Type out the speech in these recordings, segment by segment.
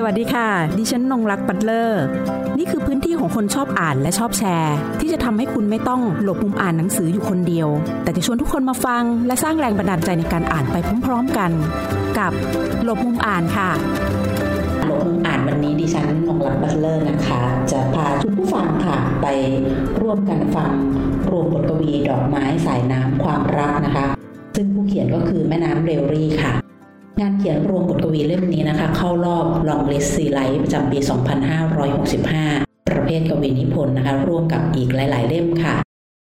สวัสดีค่ะ ดิฉันนงรักบัตเลอร์ นี่คือพื้นที่ของคนชอบอ่านและชอบแชร์ ที่จะทำให้คุณไม่ต้องหลบมุมอ่านหนังสืออยู่คนเดียว แต่จะชวนทุกคนมาฟัง และสร้างแรงบันดาลใจในการอ่านไปพร้อมๆกัน กับหลบมุมอ่านค่ะหลบมุมอ่านวันนี้ดิฉันนงรักบัตเลอร์นะคะ จะพาคุณผู้ฟังค่ะไปร่วมกันฟังรวมบทกวีดอกไม้สายน้ำความรักนะคะ ซึ่งผู้เขียนก็คือแม่น้ำเรลรี่ค่ะ งานเขียนรวมบทกวีเล่มนี้นะคะ เข้ารอบ longlist ซีไรต์ประจำปี 2565 ประเภทกวีนิพนธ์นะคะ ร่วมกับอีกหลาย ๆ เล่มค่ะ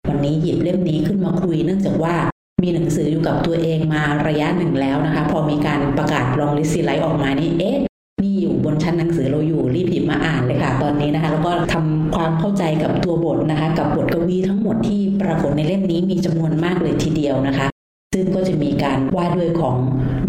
วันนี้หยิบเล่มนี้ขึ้นมาคุยเนื่องจากว่ามีหนังสืออยู่กับตัวเองมาระยะหนึ่งแล้วนะคะ พอมีการประกาศ longlist ซีไรต์ออกมานี่เอ๊ะมีอยู่บนชั้นหนังสือเราอยู่รีบหยิบมาอ่านเลยค่ะ ตอนนี้นะคะ แล้วก็ทำความเข้าใจกับตัวบทนะคะ กับบทกวีทั้งหมดที่ปรากฏในเล่มนี้มีจำนวนมากเลยทีเดียวนะคะ ซึ่งก็จะมีการว่าด้วยของ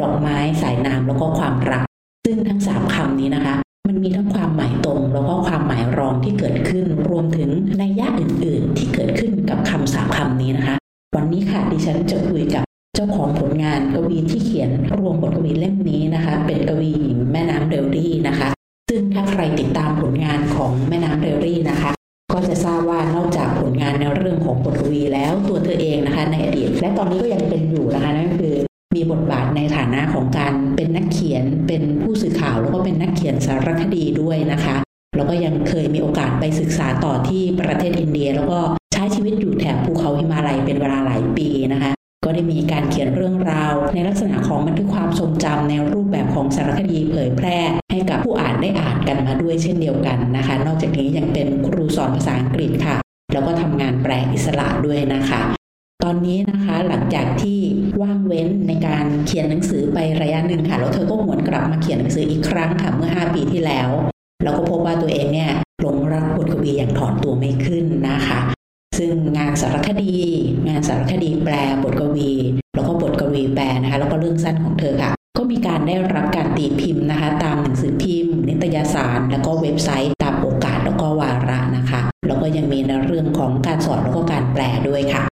ดอกไม้สายน้ำแล้วก็ความรัก ซึ่งทั้งสามคำนี้นะคะ มันมีทั้งความหมายตรง แล้วก็ความหมายรองที่เกิดขึ้น รวมถึงนัยยะอื่น ๆ ที่เกิดขึ้นกับคำสามคำนี้นะคะ วันนี้ค่ะดิฉันจะคุยกับเจ้าของผลงานกวีที่เขียนรวมบทกวีเล่มนี้นะคะ เป็นกวีหญิงแม่น้ำเรลลี่นะคะ ซึ่งถ้าใครติดตามผลงานของแม่น้ำเรลลี่นะคะ ก็จะทราบว่านอกจากผลงานในเรื่องของบทกวีแล้วตัวเธอเองนะคะ ในอดีต และตอนนี้ก็ยังเป็นอยู่นะคะนั่นก็คือมีบทบาทในฐานะของการเป็นนักเขียนเป็นผู้สื่อข่าวแล้วก็เป็นนักเขียนสารคดีด้วยนะคะแล้วก็ยังเคยมีโอกาสไปศึกษาต่อที่ประเทศอินเดีย แล้วก็ใช้ชีวิตอยู่แถบภูเขาหิมาลัยเป็นเวลาหลายปีนะคะ ก็ได้มีการเขียนเรื่องราว ในลักษณะของบันทึกความทรงจำในรูปแบบของสารคดีเผยแพร่ ให้กับผู้อ่านได้อ่านกันมาด้วยเช่นเดียวกันนะคะ นอกจากนี้ยังเป็นครูสอนภาษาอังกฤษค่ะ แล้วก็ทำงานแปลอิสระด้วยนะคะ ตอนนี้นะคะหลังจากที่ว่างเว้นในการเขียนหนังสือไประยะหนึ่งค่ะแล้วเธอก็หวนกลับมาเขียนหนังสืออีกครั้งค่ะเมื่อ 5 ปีที่แล้ว แล้วก็พบว่าตัวเองเนี่ยหลงรักบทกวีอย่างถอนตัวไม่ขึ้นนะคะ ซึ่งงานสารคดี งานสารคดีแปลบทกวี แล้วก็บทกวีแปลนะคะแล้วก็เรื่องสั้นของเธอค่ะ ก็มีการได้รับการตีพิมพ์นะคะ ตามหนังสือพิมพ์ นิตยสาร แล้วก็เว็บไซต์ตามโอกาสแล้วก็วาระนะคะ แล้วก็ยังมีในเรื่องของการสอนแล้วก็การแปลด้วยค่ะ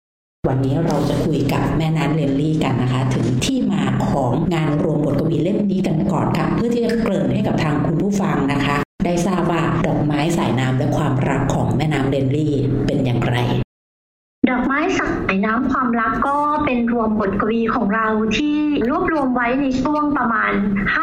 วันนี้เราจะคุยกับแม่นันเลนลี่กันนะคะ ถึงที่มาของงานรวมบทกวีเล่มนี้กันก่อนค่ะ เพื่อที่จะเกริ่นให้กับทางคุณผู้ฟังนะคะ วมบทกวีของเราที่รวบรวมไว้ในช่วงประมาณ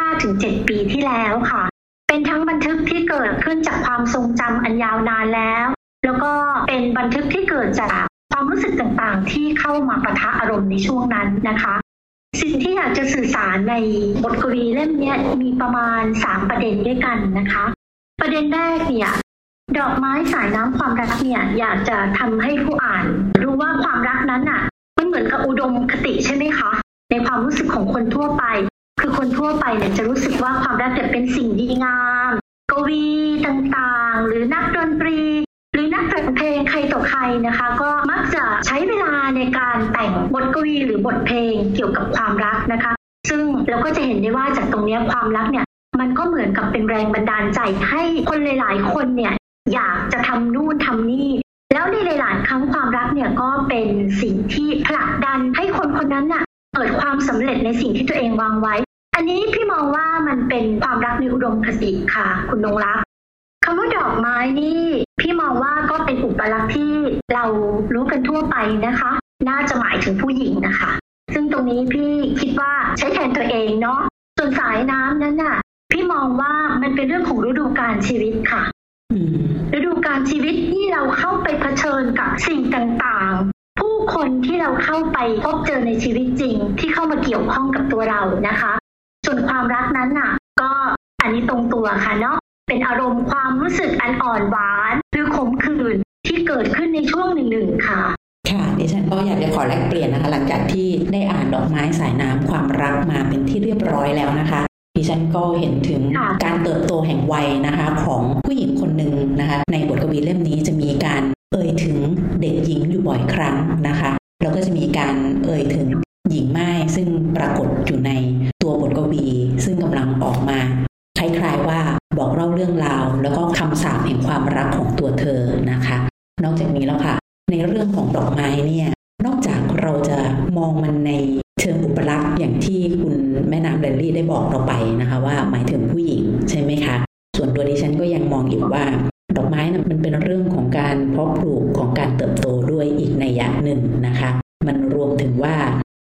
5-7 ปีที่แล้วค่ะ เป็นทั้งบันทึกที่เกิดขึ้นจากความทรงจำอันยาวนานแล้ว แล้วก็เป็นบันทึกที่เกิดจากความรู้สึกต่างๆ ที่เข้ามาปะทะอารมณ์ในช่วงนั้นนะคะ สิ่งที่อยากจะสื่อสารในบทกวีเล่มนี้มีประมาณ 3 ประเด็นด้วยกันนะคะ ประเด็นแรกเนี่ยดอกไม้สายน้ำความรักเนี่ยอยากจะทำให้ผู้อ่าน รู้ว่าความรักนั้นอะ เหมือนกับอุดมคติใช่ไหมคะ ในความรู้สึกของคนทั่วไป คือคนทั่วไปเนี่ยจะรู้สึกว่าความรักเนี่ยเป็นสิ่งดีงามกวีต่างๆ หรือนักดนตรี หรือนักแต่งเพลงใครต่อใครนะคะ ก็มักจะใช้เวลาในการแต่งบทกวีหรือบทเพลงเกี่ยวกับความรักนะคะ ซึ่งเราก็จะเห็นได้ว่าจากตรงนี้ความรักเนี่ยมันก็เหมือนกับเป็นแรงบันดาลใจให้คนหลาย ๆ คนเนี่ยอยากจะทำนู่นทำนี่ แล้วในหลายๆครั้งความรักเนี่ยก็เป็นสิ่งที่ผลักดันให้คนคนนั้นน่ะเกิดความสำเร็จในสิ่งที่ตัวเองวางไว้ อันนี้พี่มองว่ามันเป็นความรักในอุดมคติค่ะ คุณนงรักคำว่าดอกไม้นี่ พี่มองว่าก็เป็นอุปลักษณ์ที่เรารู้กันทั่วไปนะคะ น่าจะหมายถึงผู้หญิงนะคะ ซึ่งตรงนี้พี่คิดว่าใช้แทนตัวเองเนาะส่วนสายน้ำนั้นน่ะ พี่มองว่ามันเป็นเรื่องของฤดูกาลชีวิตค่ะฤดูการชีวิตที่เราเข้าไปเผชิญกับสิ่งต่างๆ ผู้คนที่เราเข้าไปพบเจอในชีวิตจริง ที่เข้ามาเกี่ยวข้องกับตัวเรานะคะ ส่วนความรักนั้นน่ะ ก็อันนี้ตรงตัวค่ะเนาะเป็นอารมณ์ความรู้สึกอันอ่อนหวานหรือขมขื่นที่เกิดขึ้นในช่วงหนึ่งๆค่ะค่ะดิฉันก็อยากจะขอแลกเปลี่ยนนะคะ หลังจากที่ได้อ่านดอกไม้สายน้ำความรักมาเป็นที่เรียบร้อยแล้วนะคะ ดิฉันก็เห็นถึงค่ะการเติบโตแห่งวัยนะคะของผู้หญิงคนหนึ่งนะคะในบทกวีเล่มนี้จะมีการเอ่ยถึงเด็กหญิงอยู่บ่อยครั้งนะคะแล้วก็จะมีการเอ่ยถึงหญิงไม้ซึ่งปรากฏอยู่ในตัวบทกวี ซึ่งกำลังออกมาคล้ายๆว่าบอกเล่าเรื่องราว แล้วก็คำสาปแห่งความรักของตัวเธอนะคะ นอกจากนี้แล้วค่ะ ในเรื่องของดอกไม้เนี่ยนอกจากเราจะมองมันใน เชิงอุปลักษณ์อย่างที่คุณแม่น้ำเดลลี่ได้บอกเราไปนะคะ ว่าหมายถึงผู้หญิงใช่ไหมคะ ส่วนตัวดิฉันก็ยังมองอยู่ว่า ดอกไม้นะมันเป็นเรื่องของการเพาะปลูกของการเติบโตด้วยอีกในยะหนึ่งนะคะ มันรวมถึงว่า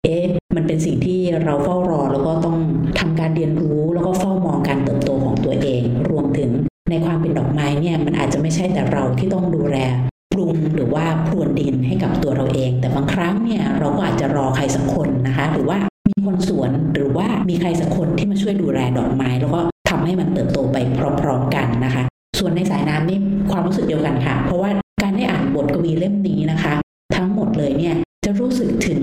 เอ๊ะมันเป็นสิ่งที่เราเฝ้ารอแล้วก็ต้องทำการเรียนรู้แล้วก็เฝ้ามองการเติบโตของตัวเอง รวมถึงในความเป็นดอกไม้เนี่ยมันอาจจะไม่ใช่แต่เราที่ต้องดูแล ปรุงหรือว่าพรวนดินให้กับตัวเราเอง แต่บางครั้งเนี่ยเราก็อาจจะรอใครสักคนนะคะ หรือว่ามีคนสวนหรือว่ามีใครสักคนที่มาช่วยดูแลดอกไม้ แล้วก็ทำให้มันเติบโตไปพร้อมๆกันนะคะ ส่วนในสายน้ำนี่ความรู้สึกเดียวกันค่ะ เพราะว่าการได้อ่านบทกวีเล่มนี้นะคะ ทั้งหมดเลยเนี่ยจะรู้สึกถึง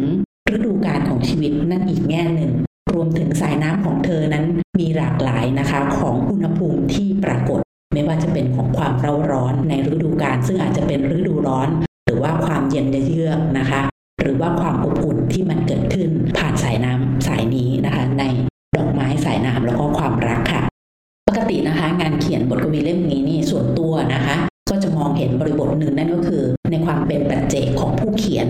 ฤดูกาลของชีวิตนั่นอีกแง่หนึ่ง รวมถึงสายน้ำของเธอนั้นมีหลากหลายนะคะ ของอุณหภูมิที่ปรากฏ ไม่ว่าจะเป็นของความเร่าร้อนในฤดูกาลซึ่งอาจจะเป็นฤดูร้อน หรือว่าความเย็นเยือกนะคะ หรือว่าความอบอุ่นที่มันเกิดขึ้นผ่านสายน้ำสายนี้นะคะ ในดอกไม้สายน้ำแล้วก็ความรักค่ะ ปกตินะคะ งานเขียนบทกวีเล่มนี้นี่ส่วนตัวนะคะ ก็จะมองเห็นบริบทหนึ่งนั่นก็คือ ในความเป็นปัจเจกของผู้เขียน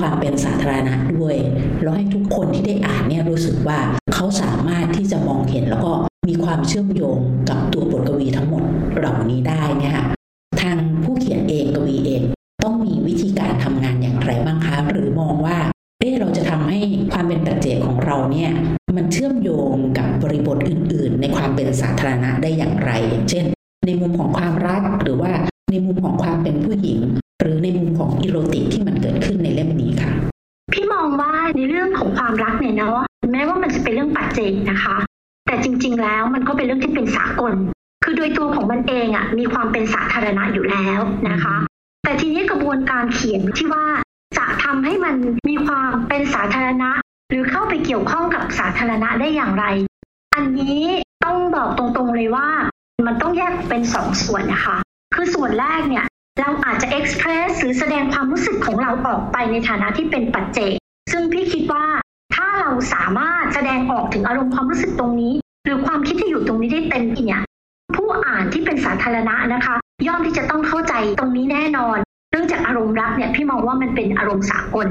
ความเป็นสาธารณะด้วย แล้วให้ทุกคนที่ได้อ่านเนี่ยรู้สึกว่าเขาสามารถที่จะมองเห็นแล้วก็มีความเชื่อมโยงกับตัวบทกวีทั้งหมดเหล่านี้ได้เนี่ยค่ะทางผู้เขียนเองกวีเอง ต้องมีวิธีการทำงานอย่างไรบ้างคะ หรือมองว่าเอ๊ะเราจะทำให้ความเป็นปัจเจกของเราเนี่ยมันเชื่อมโยงกับบริบทอื่น ๆ ในความเป็นสาธารณะได้อย่างไร เช่น ในมุมของความรักหรือว่าในมุมของความเป็นผู้หญิง หรือในมุมของอีโรติกที่มันเกิดขึ้นในเล่มนี้ค่ะ พี่มองว่าในเรื่องของความรักเนี่ยเนาะแม้ว่ามันจะเป็นเรื่องปัจเจกนะคะ แต่จริง ๆ แล้วมันก็เป็นเรื่องที่เป็นสากล คือโดยตัวของมันเองอะ่ะมีความเป็นสาธารณะอยู่แล้วนะคะ แต่ทีนี้กระบวนการเขียนที่ว่าจะทำให้มันมีความเป็นสาธารณะ หรือเข้าไปเกี่ยวข้องกับสาธารณะได้อย่างไร อันนี้ต้องบอกตรงๆเลยว่า มันต้องแยกเป็นสองส่วนนะคะ คือส่วนแรกเนี่ย เราอาจจะเอ็กซ์เพรสหรือแสดงความรู้สึกของเราออกไปในฐานะที่เป็นปัจเจก ซึ่งพี่คิดว่าถ้าเราสามารถแสดงออกถึงอารมณ์ความรู้สึกตรงนี้ หรือความคิดที่อยู่ตรงนี้ได้เต็มที่เนี่ยผู้อ่านที่เป็นสาธารณะนะคะ ย่อมที่จะต้องเข้าใจตรงนี้แน่นอนเรื่องจากอารมณ์รักเนี่ยพี่มองว่ามันเป็นอารมณ์สากล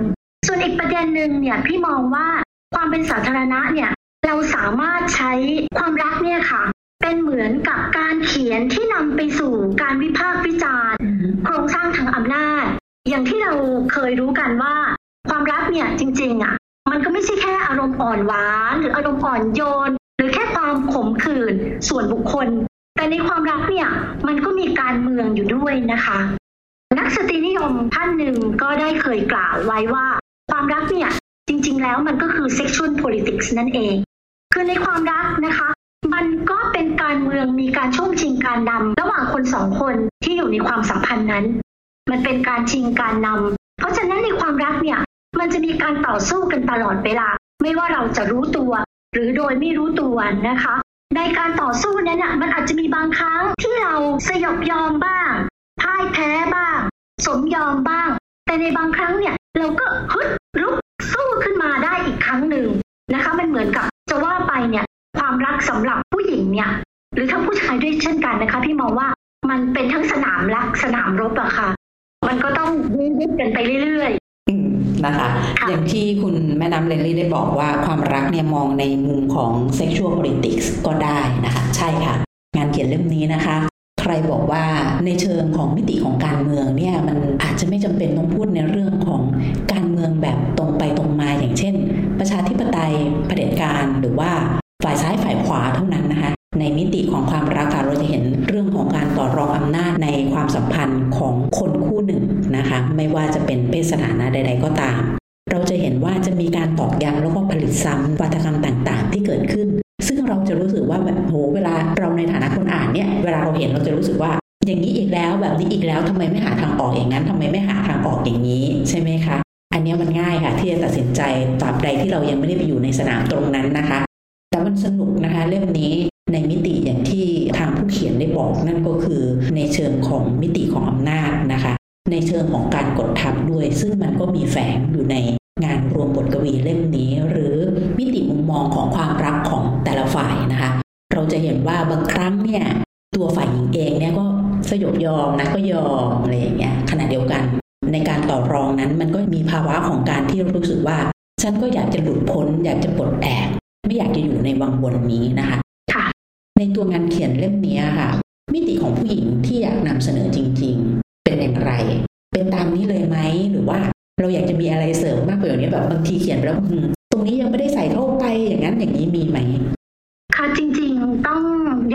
ส่วนอีกประเด็นหนึ่งเนี่ยพี่มองว่าความเป็นสาธารณะเนี่ยเราสามารถใช้ความรักเนี่ยค่ะ เป็นเหมือนกับการเขียนที่นำไปสู่การวิพากษ์วิจารณ์โครงสร้างทางอำนาจ อย่างที่เราเคยรู้กันว่า ความรักเนี่ยจริงๆอะมันก็ไม่ใช่แค่อารมณ์อ่อนหวาน หรืออารมณ์อ่อนโยน หรือแค่ความขมขื่นส่วนบุคคล แต่ในความรักเนี่ยมันก็มีการเมืองอยู่ด้วยนะคะ นักสตรีนิยมท่านหนึ่งก็ได้เคยกล่าวไว้ว่า ความรักเนี่ยจริงๆแล้วมันก็คือ sexual politics นั่นเอง คือในความรักนะคะ มันก็เป็นการเมืองมีการช่วงชิงการนำระหว่างคนสองคนที่อยู่ในความสัมพันธ์นั้น มันเป็นการชิงการนำเพราะฉะนั้นในความรักเนี่ย มันจะมีการต่อสู้กันตลอดเวลา ไม่ว่าเราจะรู้ตัว หรือโดยไม่รู้ตัวนะคะ ในการต่อสู้นั้นน่ะมันอาจจะมีบางครั้งที่เราสยบยอมบ้างพ่ายแพ้บ้าง สมยอมบ้าง แต่ในบางครั้งเนี่ยเราก็ฮึดลุกสู้ขึ้นมาได้อีกครั้งหนึ่งนะคะ มันเหมือนกับจะว่าไปเนี่ย ความรักสำหรับผู้หญิงเนี่ย หรือทั้งผู้ชายด้วยเช่นกันนะคะ พี่มองว่ามันเป็นทั้งสนามรักสนามรบอะค่ะ มันก็ต้องยึดกันไปเรื่อยอืมนะคะค่ะอย่างที่คุณแม่น้ำเลนลี่ได้บอกว่าความรักเนี่ยมองในมุมของ sexual politics ก็ได้นะคะ ใช่ค่ะ งานเขียนเล่มนี้นะคะ ใครบอกว่าในเชิงของมิติของการเมืองเนี่ยมันอาจจะไม่จำเป็นต้องพูดในเรื่องของการเมืองแบบตรงไปตรงมาอย่างเช่น ประชาธิปไตยเผด็จการหรือว่า ฝ่ายซ้ายฝ่ายขวาเท่านั้นนะคะในมิติของความรักค่ะเราจะเห็นเรื่องของการต่อรองอำนาจในความสัมพันธ์ของคนคู่หนึ่งนะคะไม่ว่าจะเป็นเพศสถานะใด ๆ ก็ตาม เราจะเห็นว่าจะมีการตอกย้ำแล้วก็ผลิตซ้ำวัฒกรรมต่างๆ ที่เกิดขึ้น ซึ่งเราจะรู้สึกว่าแบบโหเวลาเราในฐานะคนอ่านเนี่ยเวลาเราเห็นเราจะรู้สึกว่า อย่างนี้อีกแล้วแบบนี้อีกแล้วทำไมไม่หาทางออกอย่างนั้นทำไมไม่หาทางออกอย่างนี้ใช่ไหมคะอันนี้มันง่ายค่ะที่จะตัดสินใจตราบใดที่เรายังไม่ได้ไปอยู่ในสนามตรงนั้นนะคะ สนุกนะคะเล่มนี้ในมิติอย่างที่ทางผู้เขียนได้บอกนั่นก็คือ ในเชิงของมิติของอำนาจนะคะ ในเชิงของการกดทับด้วย ซึ่งมันก็มีแฝงอยู่ในงานรวมบทกวีเล่มนี้ หรือมิติมุมมองของความรักของแต่ละฝ่ายนะคะ เราจะเห็นว่าบางครั้งเนี่ยตัวฝ่ายหญิงเองเนี่ยก็สยบยอมนะก็ยอมอะไรอย่างเงี้ยขณะเดียวกัน ในการต่อรองนั้นมันก็มีภาวะของการที่รู้สึกว่า ฉันก็อยากจะหลุดพ้น อยากจะปลดแอก ไม่อยากจะอยู่ในวังวนนี้นะคะค่ะในตัวงานเขียนเล่มนี้ค่ะ มิติของผู้หญิงที่อยากนำเสนอจริง ๆ เป็นอย่างไร เป็นตามนี้เลยไหมหรือว่าเราอยากจะมีอะไรเสริมมากกว่านี้แบบบางทีเขียนแล้วตรงนี้ยังไม่ได้ใส่เข้าไปอย่างนั้นอย่างนี้มีไหมค่ะจริงๆต้อง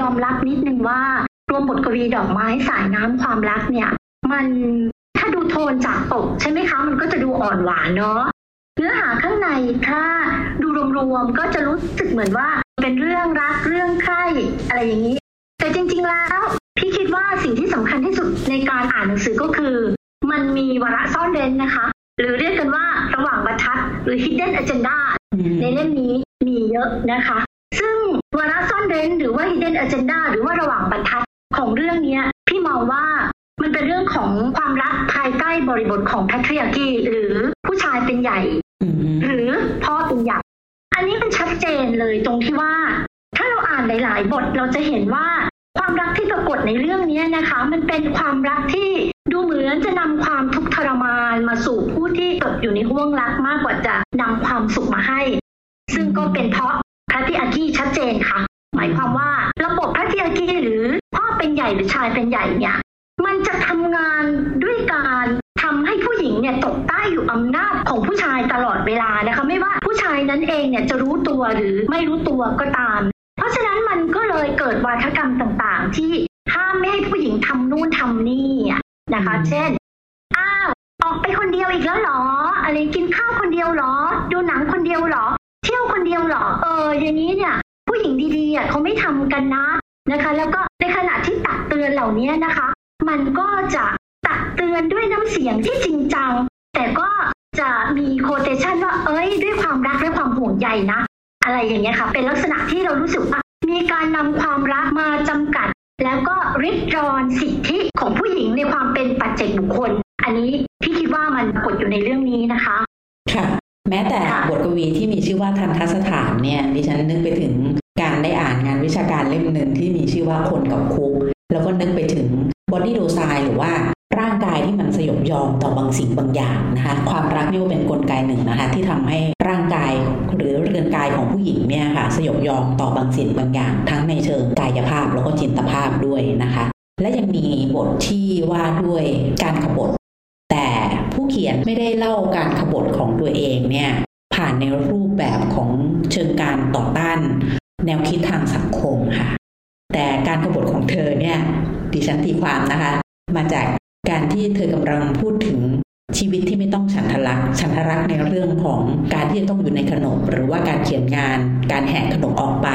ยอมรับนิดนึงว่ารวมบทกวีดอกไม้สายน้ำความรักเนี่ย มันถ้าดูโทนจากปกใช่ไหมคะ มันก็จะดูอ่อนหวานเนาะ เนื้อหาข้างในถ้าดูรวมๆก็จะรู้สึกเหมือนว่า เป็นเรื่องรักเรื่องใคร่อะไรอย่างนี้ แต่จริงๆแล้วพี่คิดว่าสิ่งที่สำคัญที่สุดในการอ่านหนังสือก็คือ มันมีวาระซ่อนเร้นนะคะ หรือเรียกกันว่าระหว่างบรรทัด หรือ hidden agenda ในเล่มนี้มีเยอะนะคะ ซึ่งวาระซ่อนเร้นหรือว่า hidden agenda หรือว่าระหว่างบรรทัดของเรื่องนี้พี่มองว่า มันเป็นเรื่องของความรักภายใต้บริบทของ patriarchy หรือผู้ชายเป็นใหญ่ หรือพ่อเป็นใหญ่ อันนี้มันชัดเจนเลยตรงที่ว่า ถ้าเราอ่านหลาย ๆ บทเราจะเห็นว่าความรักที่ปรากฏในเรื่องนี้นะคะ มันเป็นความรักที่ดูเหมือนจะนำความทุกข์ทรมานมาสู่ผู้ที่ตกอยู่ในห่วงรักมากกว่าจะนำความสุขมาให้ ซึ่งก็เป็นเพราะพระทิอากีชัดเจนค่ะ หมายความว่าระบบพระทิอากีหรือพ่อเป็นใหญ่หรือชายเป็นใหญ่เนี่ย มันจะทำงานด้วยการทำให้ผู้หญิงเนี่ยตกใต้อยู่อำนาจของผู้ชายตลอดเวลานะคะ ไม่ว่าผู้ชายนั้นเองเนี่ยจะรู้ตัวหรือไม่รู้ตัวก็ตาม เพราะฉะนั้นมันก็เลยเกิดวาทกรรมต่างๆ ที่ห้ามไม่ให้ผู้หญิงทำนู่นทำนี่นะคะ เช่นอ้าวออกไปคนเดียวอีกแล้วเหรอ อะไรกินข้าวคนเดียวเหรอ ดูหนังคนเดียวเหรอ เที่ยวคนเดียวเหรอ เออ อย่างนี้เนี่ย ผู้หญิงดีๆอะเขาไม่ทำกันนะนะคะ แล้วก็ในขณะที่ตักเตือนเหล่านี้นะคะ มันก็จะตักเตือนด้วยน้ำเสียงที่จริงจัง แต่ก็จะมีโคเทชันว่าเอ้ย ด้วยความรักและความห่วงใยนะ อะไรอย่างเงี้ยค่ะ เป็นลักษณะที่เรารู้สึกว่ามีการนำความรักมาจำกัด แล้วก็ริดรอนสิทธิของผู้หญิงในความเป็นปัจเจกบุคคล อันนี้พี่คิดว่ามันกดอยู่ในเรื่องนี้นะคะค่ะแม้แต่บทกวีที่มีชื่อว่าทันทสถานเนี่ยดิฉันนึกไปถึงการได้อ่านงานวิชาการเล่มหนึ่งที่มีชื่อว่าคนกับคุก แล้วก็นึกไปถึง body docile หรือว่าร่างกายที่มันสยบยอมต่อบางสิ่งบางอย่างนะคะความรักนี่ก็เป็นกลไกหนึ่งนะคะที่ทำให้ร่างกายหรือเรือนกายของผู้หญิงเนี่ยค่ะสยบยอมต่อบางสิ่งบางอย่าง ทั้งในเชิงกายภาพแล้วก็จินตภาพด้วยนะคะ และยังมีบทที่ว่าด้วยการขบถแต่ผู้เขียนไม่ได้เล่าการขบถของตัวเองเนี่ยผ่านในรูปแบบของเชิงการต่อต้าน แนวคิดทางสังคมค่ะ แต่การขบฏของเธอเนี่ยดิฉันตีความนะคะ มาจากการที่เธอกำลังพูดถึงชีวิตที่ไม่ต้องฉันทลักษ์ฉันทลักษ์ในเรื่องของการที่จะต้องอยู่ในขนมหรือว่าการเขียนงาน การแหกขนมออกไป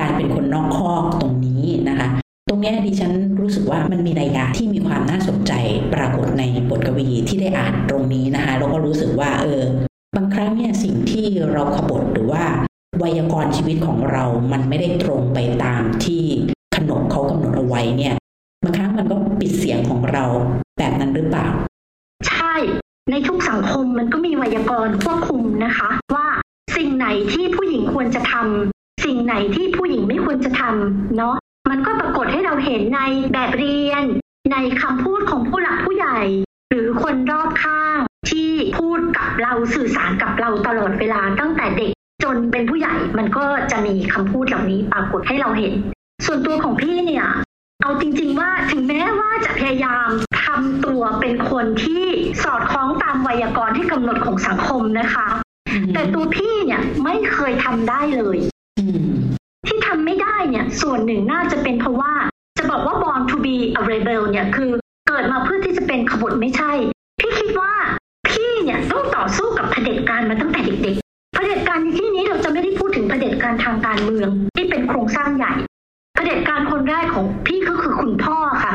การเป็นคนนอกคอกตรงนี้นะคะ ตรงนี้ดิฉันรู้สึกว่ามันมีนัยยะที่มีความน่าสนใจปรากฏในบทกวีที่ได้อ่านตรงนี้นะคะแล้วก็รู้สึกว่าเออบางครั้งเนี่ยสิ่งที่เราขบฏหรือว่า ไวยากรณ์ชีวิตของเรา มันไม่ได้ตรงไปตามที่ขนมเขากำหนดเอาไว้เนี่ยบางครั้งมันก็ปิดเสียงของเราแบบนั้นหรือเปล่า ใช่ ในทุกสังคมมันก็มีไวยากรณ์ควบคุมนะคะ ว่าสิ่งไหนที่ผู้หญิงควรจะทำสิ่งไหนที่ผู้หญิงไม่ควรจะทำเนาะมันก็ปรากฏให้เราเห็นในแบบเรียน ในคำพูดของผู้หลักผู้ใหญ่ หรือคนรอบข้างที่พูดกับเราสื่อสารกับเราตลอดเวลาตั้งแต่เด็ก จนเป็นผู้ใหญ่มันก็จะมีคำพูดเหล่านี้ปรากฏให้เราเห็น ส่วนตัวของพี่เนี่ยเอาจริง ๆ ว่าถึงแม้ว่าจะพยายามทำตัวเป็นคนที่สอดคล้องตามไวยากรณ์ที่กำหนดของสังคมนะคะ แต่ตัวพี่เนี่ยไม่เคยทำได้เลยอืมที่ทำไม่ได้เนี่ยส่วนหนึ่งน่าจะเป็นเพราะว่า จะบอกว่า born to be a rebel เนี่ยคือเกิดมาเพื่อที่จะเป็นขบถไม่ใช่ พี่คิดว่าพี่เนี่ยต้องต่อสู้กับเผด็จการมาตั้งแต่เด็กๆเผด็จ การในที่นี้เราจะไม่ได้พูดถึงประเด็จการทางการเมือง ที่เป็นโครงสร้างใหญ่ประเด็จการคนแรกของพี่ก็คือคุณพ่อค่ะ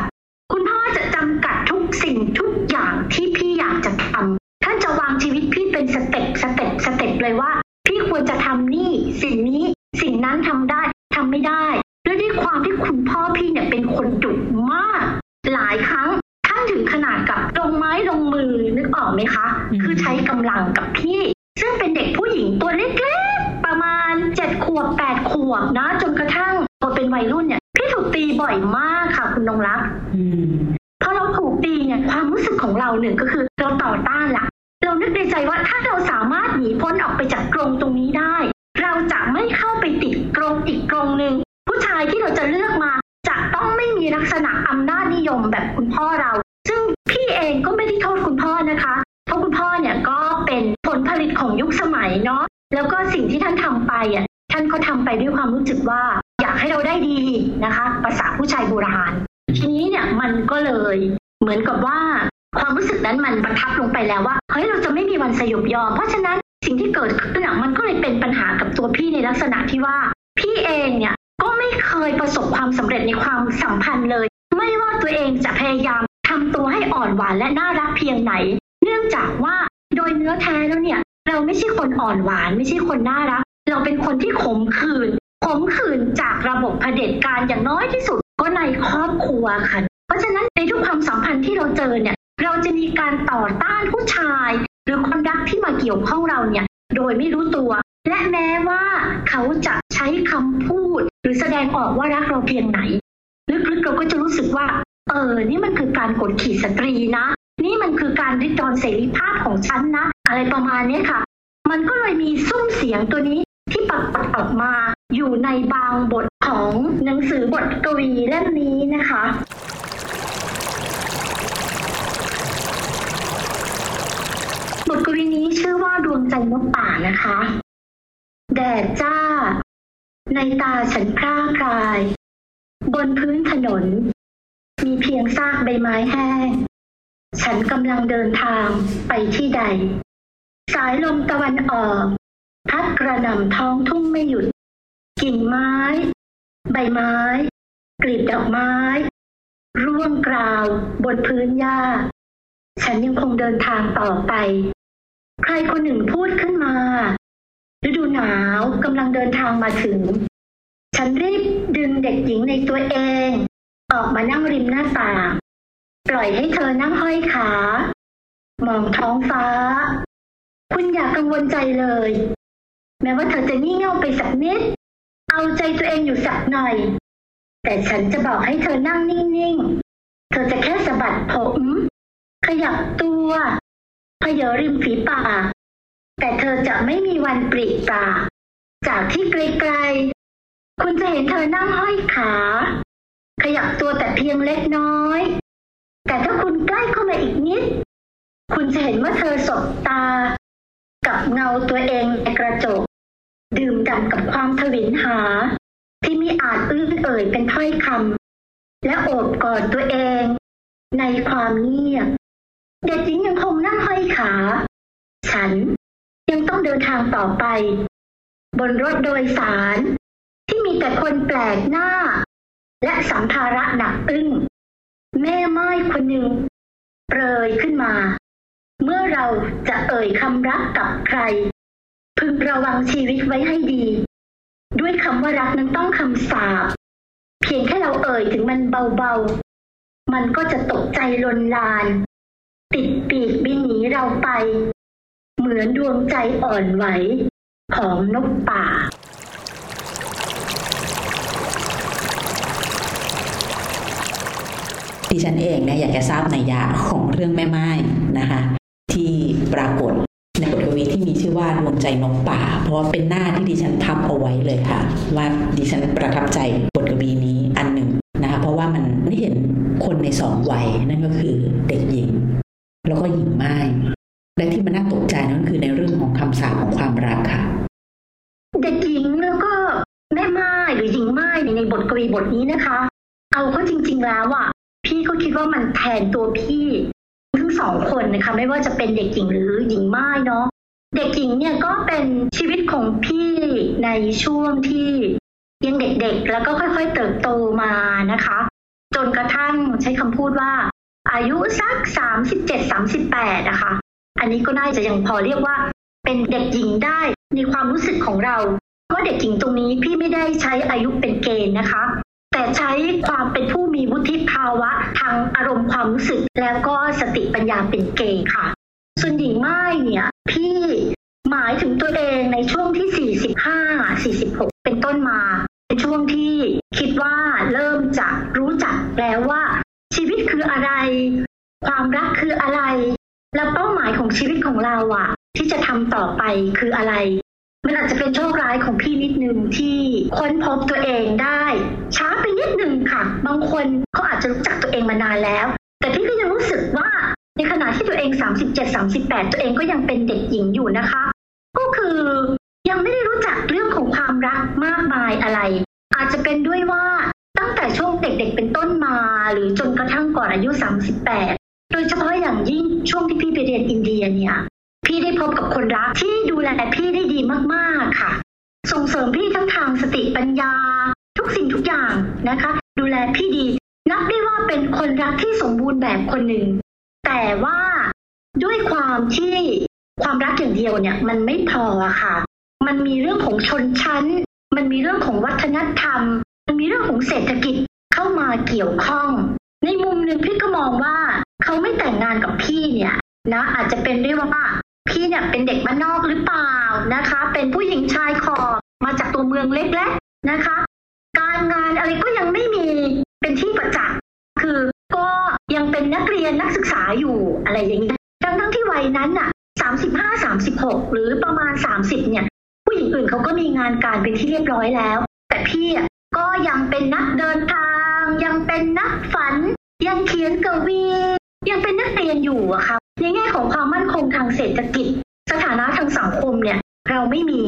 คุณพ่อจะจำกัดทุกสิ่งทุกอย่างที่พี่อยากจะทำท่านจะวางชีวิตพี่เป็น step step step เลยว่า พี่ควรจะทำนี่สิ่งนี้สิ่งนั้นทำได้ทำไม่ได้ด้วยด้วยความที่คุณพ่อพี่เนี่ยเป็นคนดุมาก หลายครั้งท่านถึงขนาดกับลงไม้ลงมือนึกออกไหมคะ คือใช้กำลังกับพี่ ซึ่งเป็น วบนะจนกระทั่งพอเป็นวัยรุ่นเนี่ยพี่ถูกตีบ่อยมากค่ะคุณนงรักอืมพอเราถูกตีเนี่ยความรู้สึกของเราหนึ่งก็คือเราต่อต้านละเรานึกนึกในใจว่าถ้าเราสามารถหนีพ้นออกไปจากกรงตรงนี้ได้ เราจะไม่เข้าไปติดกรงอีกกรงหนึ่งผู้ชายที่เราจะเลือกมาจะต้องไม่มีลักษณะอำนาจนิยมแบบคุณพ่อเรา ซึ่งพี่เองก็ไม่ได้โทษคุณพ่อนะคะเพราะคุณพ่อเนี่ยก็เป็นผลผลิตของยุคสมัยเนาะแล้วก็สิ่งที่ท่านทำไปอะ ท่านก็ทำไปด้วยความรู้สึกว่า อยากให้เราได้ดีนะคะภาษาผู้ชายโบราณ ทีนี้เนี่ยมันก็เลยเหมือนกับว่าความรู้สึกนั้นมันประทับลงไปแล้วว่าเฮ้ยเราจะไม่มีวันสยบยอม เพราะฉะนั้นสิ่งที่เกิดขึ้นมันก็เลยเป็นปัญหากับตัวพี่ในลักษณะที่ว่า พี่เองเนี่ยก็ไม่เคยประสบความสำเร็จในความสัมพันธ์เลย ไม่ว่าตัวเองจะพยายามทำตัวให้อ่อนหวานและน่ารักเพียงไหน เนื่องจากว่าโดยเนื้อแท้แล้วเนี่ย เราไม่ใช่คนอ่อนหวาน ไม่ใช่คนน่ารัก เราเป็นคนที่ขมขื่นขมขื่นจากระบบเผด็จการอย่างน้อยที่สุด ก็ในครอบครัวค่ะ เพราะฉะนั้นในทุกความสัมพันธ์ที่เราเจอเนี่ย เราจะมีการต่อต้านผู้ชาย หรือความรักที่มาเกี่ยวข้องเราเนี่ย โดยไม่รู้ตัว และแม้ว่าเขาจะใช้คำพูด หรือแสดงออกว่ารักเราเพียงไหนลึกๆเราก็จะรู้สึกว่า เออ นี่มันคือการกดขี่สตรีนะ นี่มันคือการริดรอนเสรีภาพของฉันนะ อะไรประมาณนี้ค่ะ มันก็เลยมีซุ้มเสียงตัวนี้ ที่ปรากฏออกมาอยู่ในบางบทของหนังสือบทกวีเล่มนี้นะคะบทกวีนี้ชื่อว่าดวงใจนกป่านะคะ แดดจ้า ในตาฉันพร่าคลาย บนพื้นถนน มีเพียงซากใบไม้แห้ง ฉันกำลังเดินทางไปที่ใด สายลมตะวันออก พัดกระหน่ำท้องทุ่งไม่หยุด กิ่งไม้ ใบไม้ กลีบดอกไม้ ร่วงกราว บนพื้นหญ้า ฉันยังคงเดินทางต่อไป ใครคนหนึ่งพูดขึ้นมา ฤดูหนาวกำลังเดินทางมาถึง ฉันรีบดึงเด็กหญิงในตัวเอง ออกมานั่งริมหน้าต่างปล่อยให้เธอนั่งห้อยขา มองท้องฟ้า คุณอย่ากังวลใจเลย แม้ว่าเธอจะงี่เง่าไปสักนิด เอาใจตัวเองอยู่สักหน่อย แต่ฉันจะบอกให้เธอนั่งนิ่งๆ เธอจะแค่สะบัดผม ขยับตัวเพเยอริมฝีปาก แต่เธอจะไม่มีวันปริปากจากที่ไกลๆ คุณจะเห็นเธอนั่งห้อยขา ขยับตัวแต่เพียงเล็กน้อย แต่ถ้าคุณใกล้เข้ามาอีกนิด คุณจะเห็นว่าเธอสบตา กับเงาตัวเองในกระจก ดื่มด่ำกับความทวินหา ที่มีอาจอื้นเอ่ยเป็นถ้อยคำและโอบกอดตัวเอง ในความเงียบ เด็กหญิงยังคงนั่งห้อยขา ฉันยังต้องเดินทางต่อไป บนรถโดยสาร ที่มีแต่คนแปลกหน้า และสัมภาระหนักอึ้งแม่ไม้คนหนึ่งเปรยขึ้นมา เมื่อเราจะเอ่ยคำรักกับใคร พึงระวังชีวิตไว้ให้ดี ด้วยคำว่ารักนั้นต้องคำสาปเพียงแค่เราเอ่ยถึงมันเบาๆ มันก็จะตกใจลนลาน ติดปีกบินหนีเราไป เหมือนดวงใจอ่อนไหวของนกป่าดิฉันเองเนี่ยอยากจะทราบในยยะของเรื่องแม่ไม้นะคะ ที่ปรากฏในบทกวีที่มีชื่อว่าดวงใจนกป่า เพราะว่าเป็นหน้าที่ดิฉันทับเอาไว้เลยค่ะ ว่าดิฉันประทับใจบทกวีนี้อันหนึ่งนะคะเพราะว่ามันไม่เห็นคนในสองวัยนั่นก็คือเด็กหญิง แล้วก็หญิงไม้และที่มันน่าตกใจนั่นคือในเรื่องของคำสาปของความรักค่ะ เด็กหญิงแล้วก็แม่ไม้หรือหญิงไม้ในบทกวีบทนี้นะคะ เอาเขาจริง ๆแล้วอะพี่ก็คิดว่ามันแทนตัวพี่ สองคนนะคะไม่ว่าจะเป็นเด็กหญิงหรือหญิงไม้เนาะเด็กหญิงเนี่ยก็เป็นชีวิตของพี่ในช่วงที่ยังเด็กๆ แล้วก็ค่อยๆเติบโตมานะคะ จนกระทั่งใช้คำพูดว่า อายุสักสามสิบเจ็ดสามสิบแปดนะคะ อันนี้ก็น่าจะยังพอเรียกว่า เป็นเด็กหญิงได้ในความรู้สึกของเราเพราะเด็กหญิงตรงนี้พี่ไม่ได้ใช้อายุเป็นเกณฑ์นะคะ แต่ใช้ความเป็นผู้มีวุฒิภาวะทางอารมณ์ความรู้สึก แล้วก็สติปัญญาเป็นเกณฑ์ค่ะ ส่วนหญิงไม้เนี่ยพี่หมายถึงตัวเองในช่วงที่ 45 46 เป็นต้นมา เป็นช่วงที่คิดว่าเริ่มจะรู้จักแล้วว่า ชีวิตคืออะไร ความรักคืออะไร แล้วเป้าหมายของชีวิตของเราอะที่จะทำต่อไปคืออะไร มันอาจจะเป็นโชคร้ายของพี่นิดนึงที่ค้นพบตัวเองได้ ช้าไปนิดนึงค่ะ บางคนเขาอาจจะรู้จักตัวเองมานานแล้ว แต่พี่ก็ยังรู้สึกว่าในขณะที่ตัวเอง 37-38 ตัวเองก็ยังเป็นเด็กหญิงอยู่นะคะ ก็คือยังไม่ได้รู้จักเรื่องของความรักมากมายอะไร อาจจะเป็นด้วยว่าตั้งแต่ช่วงเด็กๆเป็นต้นมา หรือจนกระทั่งก่อนอายุ 38 โดยเฉพาะอย่างยิ่งช่วงที่พี่ไปเรียนอินเดียเนี่ย พี่ได้พบกับคนรักที่ดูแลพี่ได้ดีมากๆค่ะ ส่งเสริมพี่ทั้งทางสติปัญญา ทุกสิ่งทุกอย่างนะคะ ดูแลพี่ดี นับได้ว่าเป็นคนรักที่สมบูรณ์แบบคนหนึ่ง แต่ว่าด้วยความที่ความรักอย่างเดียวเนี่ย มันไม่พอค่ะ มันมีเรื่องของชนชั้น มันมีเรื่องของวัฒนธรรม มันมีเรื่องของเศรษฐกิจเข้ามาเกี่ยวข้อง ในมุมหนึ่งพี่ก็มองว่า เขาไม่แต่งงานกับพี่เนี่ยนะอาจจะเป็นด้วยว่า พี่เนี่ยเป็นเด็กบ้านนอกหรือเปล่านะคะ เป็นผู้หญิงชายขอบมาจากตัวเมืองเล็กๆนะคะ การงานอะไรก็ยังไม่มีเป็นที่ประจักษ์คือก็ยังเป็นนักเรียนนักศึกษาอยู่อะไรอย่างนี้ทั้งทั้งที่วัยนั้นน่ะสามสิบห้าสามสิบหกหรือประมาณสามสิบเนี่ย ผู้หญิงอื่นเขาก็มีงานการเป็นที่เรียบร้อยแล้ว แต่พี่ก็ยังเป็นนักเดินทาง ยังเป็นนักฝัน ยังเขียนกวียังเป็นนักเรียนอยู่อะค่ะ ในแง่ของความมั่นคงทางเศรษฐกิจ สถานะทางสังคมเนี่ยเราไม่มี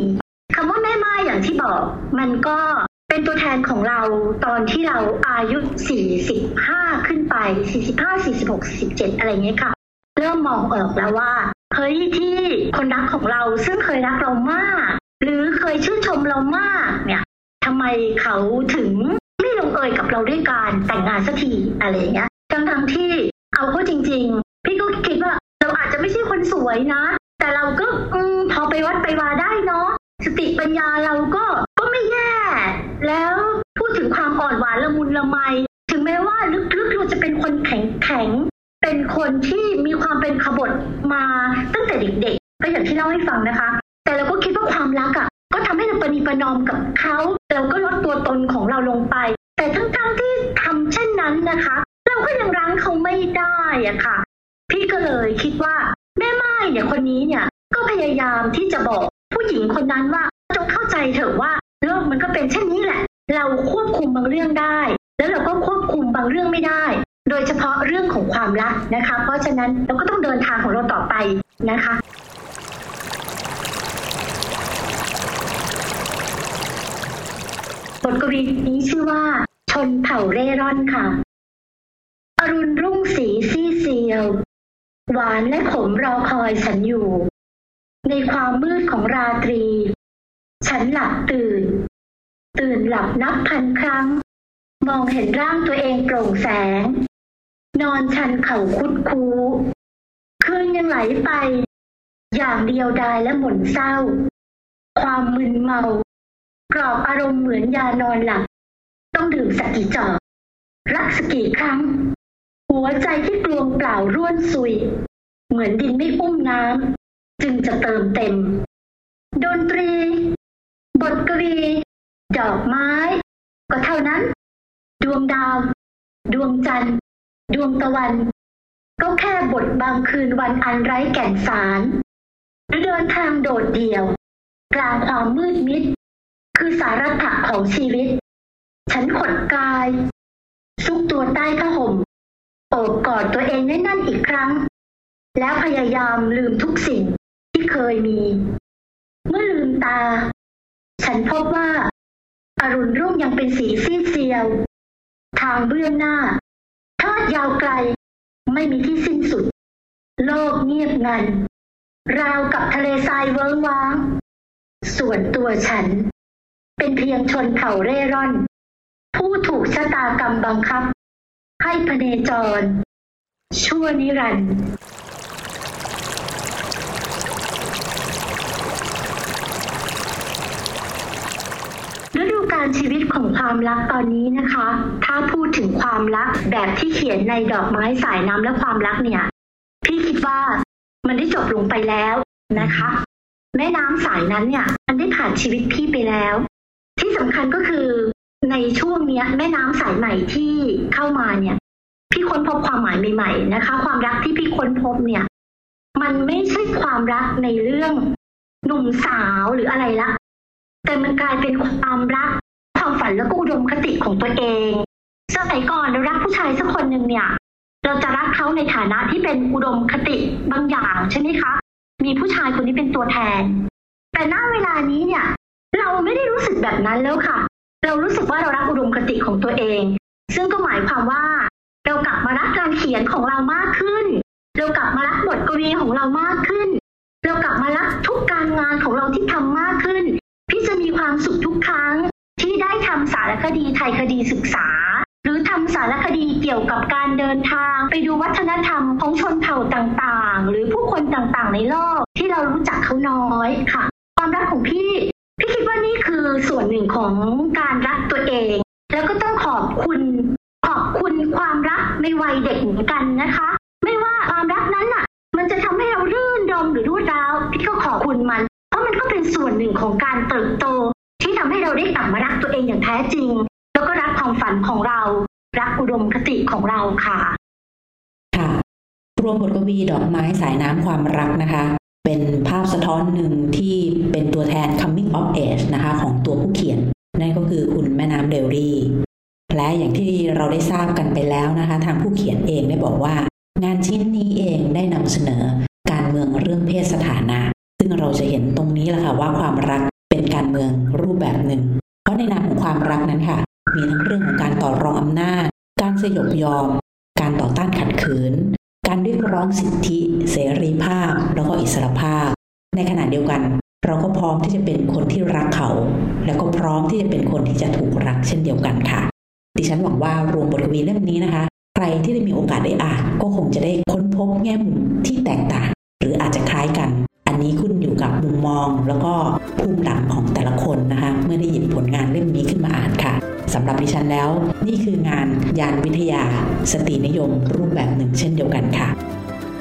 คำว่าแม่ไม้อย่างที่บอก มันก็เป็นตัวแทนของเราตอนที่เราอายุ 45 ขึ้นไป 45 46 47 อะไรเงี้ยค่ะ เริ่มมองออกแล้วว่าเฮ้ยที่คนรักของเราซึ่งเคยรักเรามาก หรือเคยชื่นชมเรามากเนี่ยทำไมเขาถึงไม่ลงเอยกับเราด้วยการแต่งงานสักทีอะไรเงี้ยทั้งทั้งที่เอาเข้าจริง ๆ พี่ก็คิดว่า ไม่ใช่คนสวยนะ แต่เราก็อืมพอไปวัดไปวาได้เนาะสติปัญญาเราก็ก็ไม่แย่ แล้วพูดถึงความอ่อนหวานละมุนละไม ถึงแม้ว่าลึกๆเราจะเป็นคนแข็งแข็งเป็นคนที่มีความเป็นขบฏมาตั้งแต่เด็กๆ ก็อย่างที่เล่าให้ฟังนะคะ แต่เราก็คิดว่าความรักอะ่ะ ก็ทำให้เราปณีประนอมกับเขาเราก็ลดตัวตนของเราลงไป แต่ทั้งๆที่ทำเช่นนั้นนะคะ เราก็ยังรั้งเขาไม่ได้อะค่ะ พี่ก็เลยคิดว่า แม่ไม้เนี่ยคนนี้เนี่ยก็พยายามที่จะบอกผู้หญิงคนนั้นว่าจงเข้าใจเถอะว่าโลกมันก็เป็นเช่นนี้แหละ เราควบคุมบางเรื่องได้ แล้วเราก็ควบคุมบางเรื่องไม่ได้ โดยเฉพาะเรื่องของความรักนะคะ เพราะฉะนั้นเราก็ต้องเดินทางของเราต่อไปนะคะบทกวีนี้ชื่อว่า ชนเผ่าเร่ร่อนค่ะ อรุณรุ่งสีซี่เซียว หวานและขมรอคอยฉันอยู่ ในความมืดของราตรี ฉันหลับตื่น ตื่นหลับนับพันครั้ง มองเห็นร่างตัวเองโปร่งแสง นอนชันเข่าคุดคูคืนยังไหลไป อย่างเดียวดายและหม่นเศร้า ความมึนเมากรอบอารมณ์เหมือนยานอนหลับ ต้องดื่มสักกี่จอรักสักกี่ครั้ง หัวใจที่กลวงเปล่าร่วนซุย เหมือนดินไม่อุ้มน้ำจึงจะเติมเต็ม ดนตรี บทกวี ดอกไม้ ก็เท่านั้น ดวงดาว ดวงจันทร์ ดวงตะวัน ก็แค่บทบางคืนวันอันไร้แก่นสาร หรือเดินทางโดดเดี่ยว กลางความมืดมิด คือสาระถะของชีวิต ฉันขดกาย ซุกตัวใต้ผ้าห่ม โอบกอดตัวเองแน่นๆอีกครั้ง แล้วพยายามลืมทุกสิ่งที่เคยมี เมื่อลืมตา ฉันพบว่าอรุณรุ่งยังเป็นสีซีดเซียว ทางเบื้องหน้า ทอดยาวไกล ไม่มีที่สิ้นสุด โลกเงียบงัน ราวกับทะเลทรายเวิ้งว้าง ส่วนตัวฉัน เป็นเพียงชนเผ่าเร่ร่อน ผู้ถูกชะตากรรมบังคับ ให้พเนจร ชั่วนิรันดร์ฤดูการชีวิตของความรักตอนนี้นะคะ ถ้าพูดถึงความรักแบบที่เขียนในดอกไม้สายน้ำและความรักเนี่ย พี่คิดว่ามันได้จบลงไปแล้วนะคะ แม่น้ำสายนั้นเนี่ย มันได้ผ่านชีวิตพี่ไปแล้ว ที่สำคัญก็คือ ในช่วงเนี้ยแม่น้ำสายใหม่ที่เข้ามาเนี่ย พี่ค้นพบความหมายใหม่ๆนะคะ ความรักที่พี่ค้นพบเนี่ย มันไม่ใช่ความรักในเรื่องหนุ่มสาวหรืออะไรละแต่มันกลายเป็นความรักความฝันและก็อุดมคติของตัวเองสมัยก่อนเรารักผู้ชายสักคนหนึ่งเนี่ย เราจะรักเขาในฐานะที่เป็นอุดมคติบางอย่างใช่ไหมคะ มีผู้ชายคนนี้เป็นตัวแทน แต่ณเวลานี้เนี่ย เราไม่ได้รู้สึกแบบนั้นแล้วค่ะ เรารู้สึกว่าเรารักอุดมคติของตัวเอง ซึ่งก็หมายความว่า เรากลับมารักการเขียนของเรามากขึ้น เรากลับมารักบทกวีของเรามากขึ้น เรากลับมารักทุกการงานของเราที่ทำมากขึ้น พี่จะมีความสุขทุกครั้ง ที่ได้ทำสารคดีไทยคดีศึกษา หรือทำสารคดีเกี่ยวกับการเดินทาง ไปดูวัฒนธรรมของชนเผ่าต่างๆ หรือผู้คนต่างๆ ในโลกที่เรารู้จักเขาน้อยค่ะ ความรักของพี่พี่ คิดว่านี่คือส่วนหนึ่งของการรักตัวเอง แล้วก็ต้องขอบคุณขอบคุณความรักในวัยเด็กเหมือนกันนะคะ ไม่ว่าความรักนั้นน่ะ มันจะทำให้เรารื่นรมหรือรุ่ร้าวพี่ก็ขอบคุณมัน เพราะมันก็เป็นส่วนหนึ่งของการเติบโต ที่ทำให้เราได้กลับมารักตัวเองอย่างแท้จริง แล้วก็รักความฝันของเรา รักอุดมคติของเราค่ะ ค่ะ รวมบทกวีดอกไม้สายน้ำความรักนะคะ เป็นภาพสะท้อนหนึ่งที่เป็นตัวแทน coming of age นะคะของตัวผู้เขียน นั่นก็คือคุณแม่น้ำเดลลี่ และอย่างที่เราได้ทราบกันไปแล้วนะคะ ทางผู้เขียนเองได้บอกว่า งานชิ้นนี้เองได้นำเสนอการเมืองเรื่องเพศสถานะ ซึ่งเราจะเห็นตรงนี้แหละค่ะว่าความรักเป็นการเมืองรูปแบบหนึ่ง เพราะในนามของความรักนั้นค่ะ มีทั้งเรื่องของการต่อรองอำนาจ การสยบยอม การต่อต้านขัดขืน การเรียกร้องสิทธิเสรีภาพแล้วก็อิสรภาพ ในขณะเดียวกัน เราก็พร้อมที่จะเป็นคนที่รักเขา แล้วก็พร้อมที่จะเป็นคนที่จะถูกรักเช่นเดียวกันค่ะ ดิฉันหวังว่ารวมบทกวีเล่มนี้นะคะ ใครที่ได้มีโอกาสได้อ่านก็คงจะได้ค้นพบแง่มุมที่แตกต่าง หรืออาจจะคล้ายกัน อันนี้ขึ้นอยู่กับมุมมองแล้วก็ภูมิหลังของแต่ละคนนะคะ เมื่อได้หยิบผลงานเล่ม สำหรับดิฉันแล้ว นี่คืองานยานวิทยา สตินิยม รูปแบบหนึ่งเช่นเดียวกันค่ะ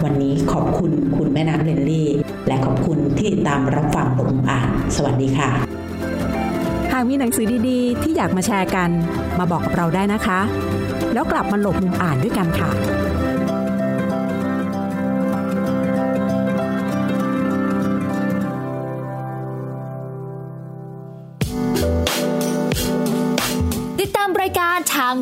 วันนี้ขอบคุณคุณแม่น้ำเลนลี่ และขอบคุณที่ติดตามรับฟังบทอ่าน สวัสดีค่ะหากมีหนังสือดีๆ ที่อยากมาแชร์กัน มาบอกกับเราได้นะคะ แล้วกลับมาหลบมุมอ่านด้วยกันค่ะ